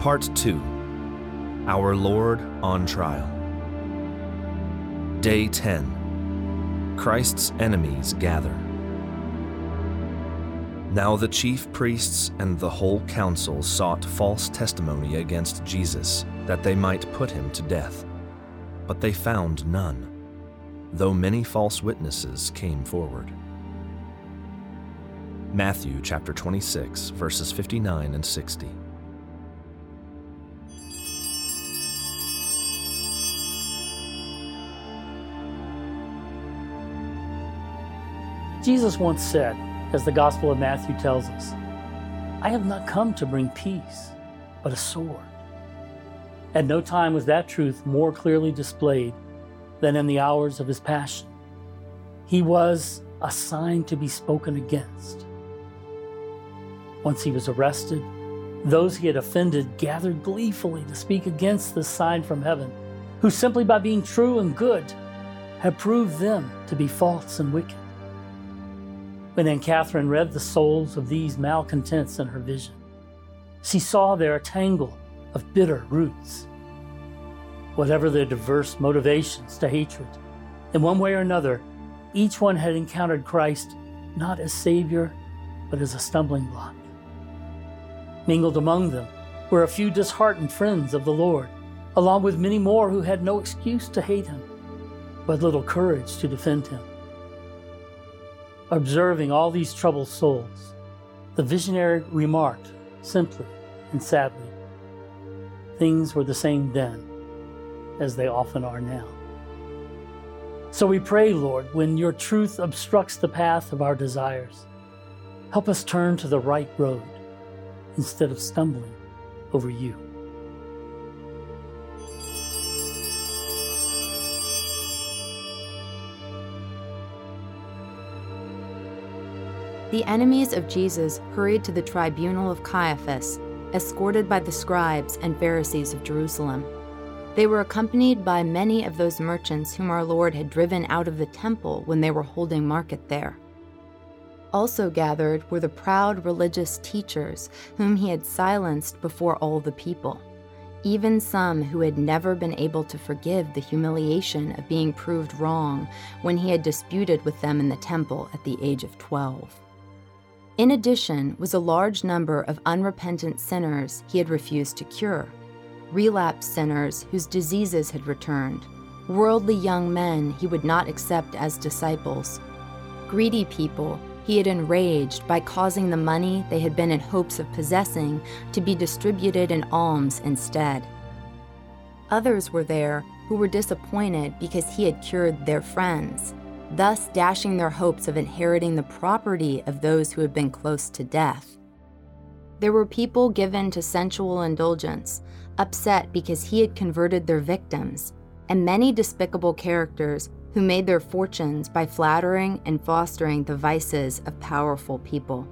Part 2 Our Lord on Trial. Day 10 Christ's Enemies Gather. Now the chief priests and the whole council sought false testimony against Jesus, that they might put him to death. But they found none, though many false witnesses came forward. Matthew chapter 26, verses 59 and 60. Jesus once said, as the Gospel of Matthew tells us, I have not come to bring peace, but a sword. At no time was that truth more clearly displayed than in the hours of his passion. He was a sign to be spoken against. Once he was arrested, those he had offended gathered gleefully to speak against this sign from heaven, who simply by being true and good had proved them to be false and wicked. When Anne Catherine read the souls of these malcontents in her vision, she saw there a tangle of bitter roots. Whatever their diverse motivations to hatred, in one way or another, each one had encountered Christ not as Savior, but as a stumbling block. Mingled among them were a few disheartened friends of the Lord, along with many more who had no excuse to hate him, but little courage to defend him. Observing all these troubled souls, the visionary remarked simply and sadly things were the same then as they often are now. So we pray, Lord, when your truth obstructs the path of our desires, help us turn to the right road instead of stumbling over you. The enemies of Jesus hurried to the tribunal of Caiaphas, escorted by the scribes and Pharisees of Jerusalem. They were accompanied by many of those merchants whom our Lord had driven out of the temple when they were holding market there. Also gathered were the proud religious teachers whom he had silenced before all the people, even some who had never been able to forgive the humiliation of being proved wrong when he had disputed with them in the temple at the age of 12. In addition, was a large number of unrepentant sinners he had refused to cure, relapsed sinners whose diseases had returned, worldly young men he would not accept as disciples, greedy people he had enraged by causing the money they had been in hopes of possessing to be distributed in alms instead. Others were there who were disappointed because he had cured their friends thus dashing their hopes of inheriting the property of those who had been close to death. There were people given to sensual indulgence, upset because he had converted their victims, and many despicable characters who made their fortunes by flattering and fostering the vices of powerful people.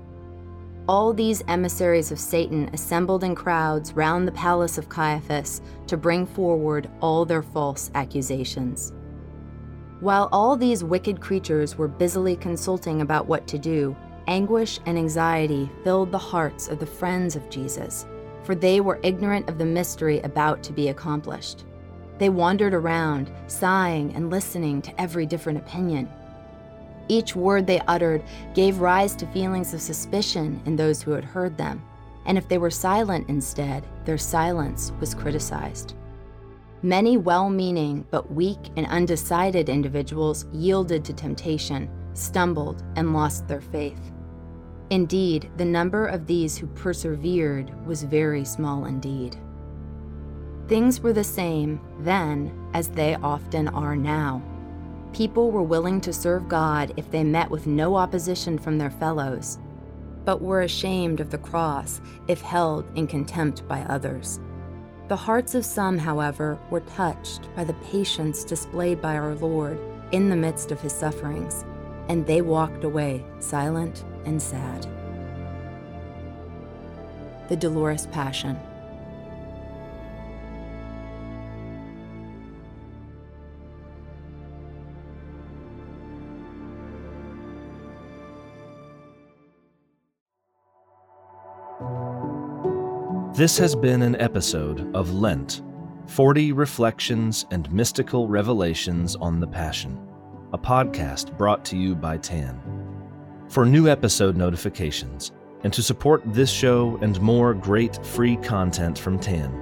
All these emissaries of Satan assembled in crowds round the palace of Caiaphas to bring forward all their false accusations. While all these wicked creatures were busily consulting about what to do, anguish and anxiety filled the hearts of the friends of Jesus, for they were ignorant of the mystery about to be accomplished. They wandered around, sighing and listening to every different opinion. Each word they uttered gave rise to feelings of suspicion in those who had heard them, and if they were silent instead, their silence was criticized. Many well meaning but weak and undecided individuals yielded to temptation, stumbled, and lost their faith. Indeed, the number of these who persevered was very small indeed. Things were the same then as they often are now. People were willing to serve God if they met with no opposition from their fellows, but were ashamed of the cross if held in contempt by others. The hearts of some, however, were touched by the patience displayed by our Lord in the midst of his sufferings, and they walked away silent and sad. The Dolorous Passion. This has been an episode of Lent 40 Reflections and Mystical Revelations on the Passion, a podcast brought to you by TAN. For new episode notifications, and to support this show and more great free content from TAN,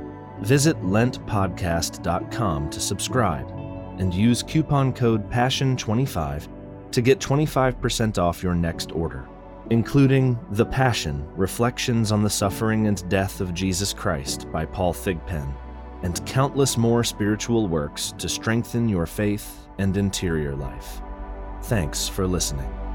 visit lentpodcast.com to subscribe and use coupon code PASSION25 to get 25% off your next order, including The Passion Reflections on the Suffering and Death of Jesus Christ by Paul Thigpen, and countless more spiritual works to strengthen your faith and interior life. Thanks for listening.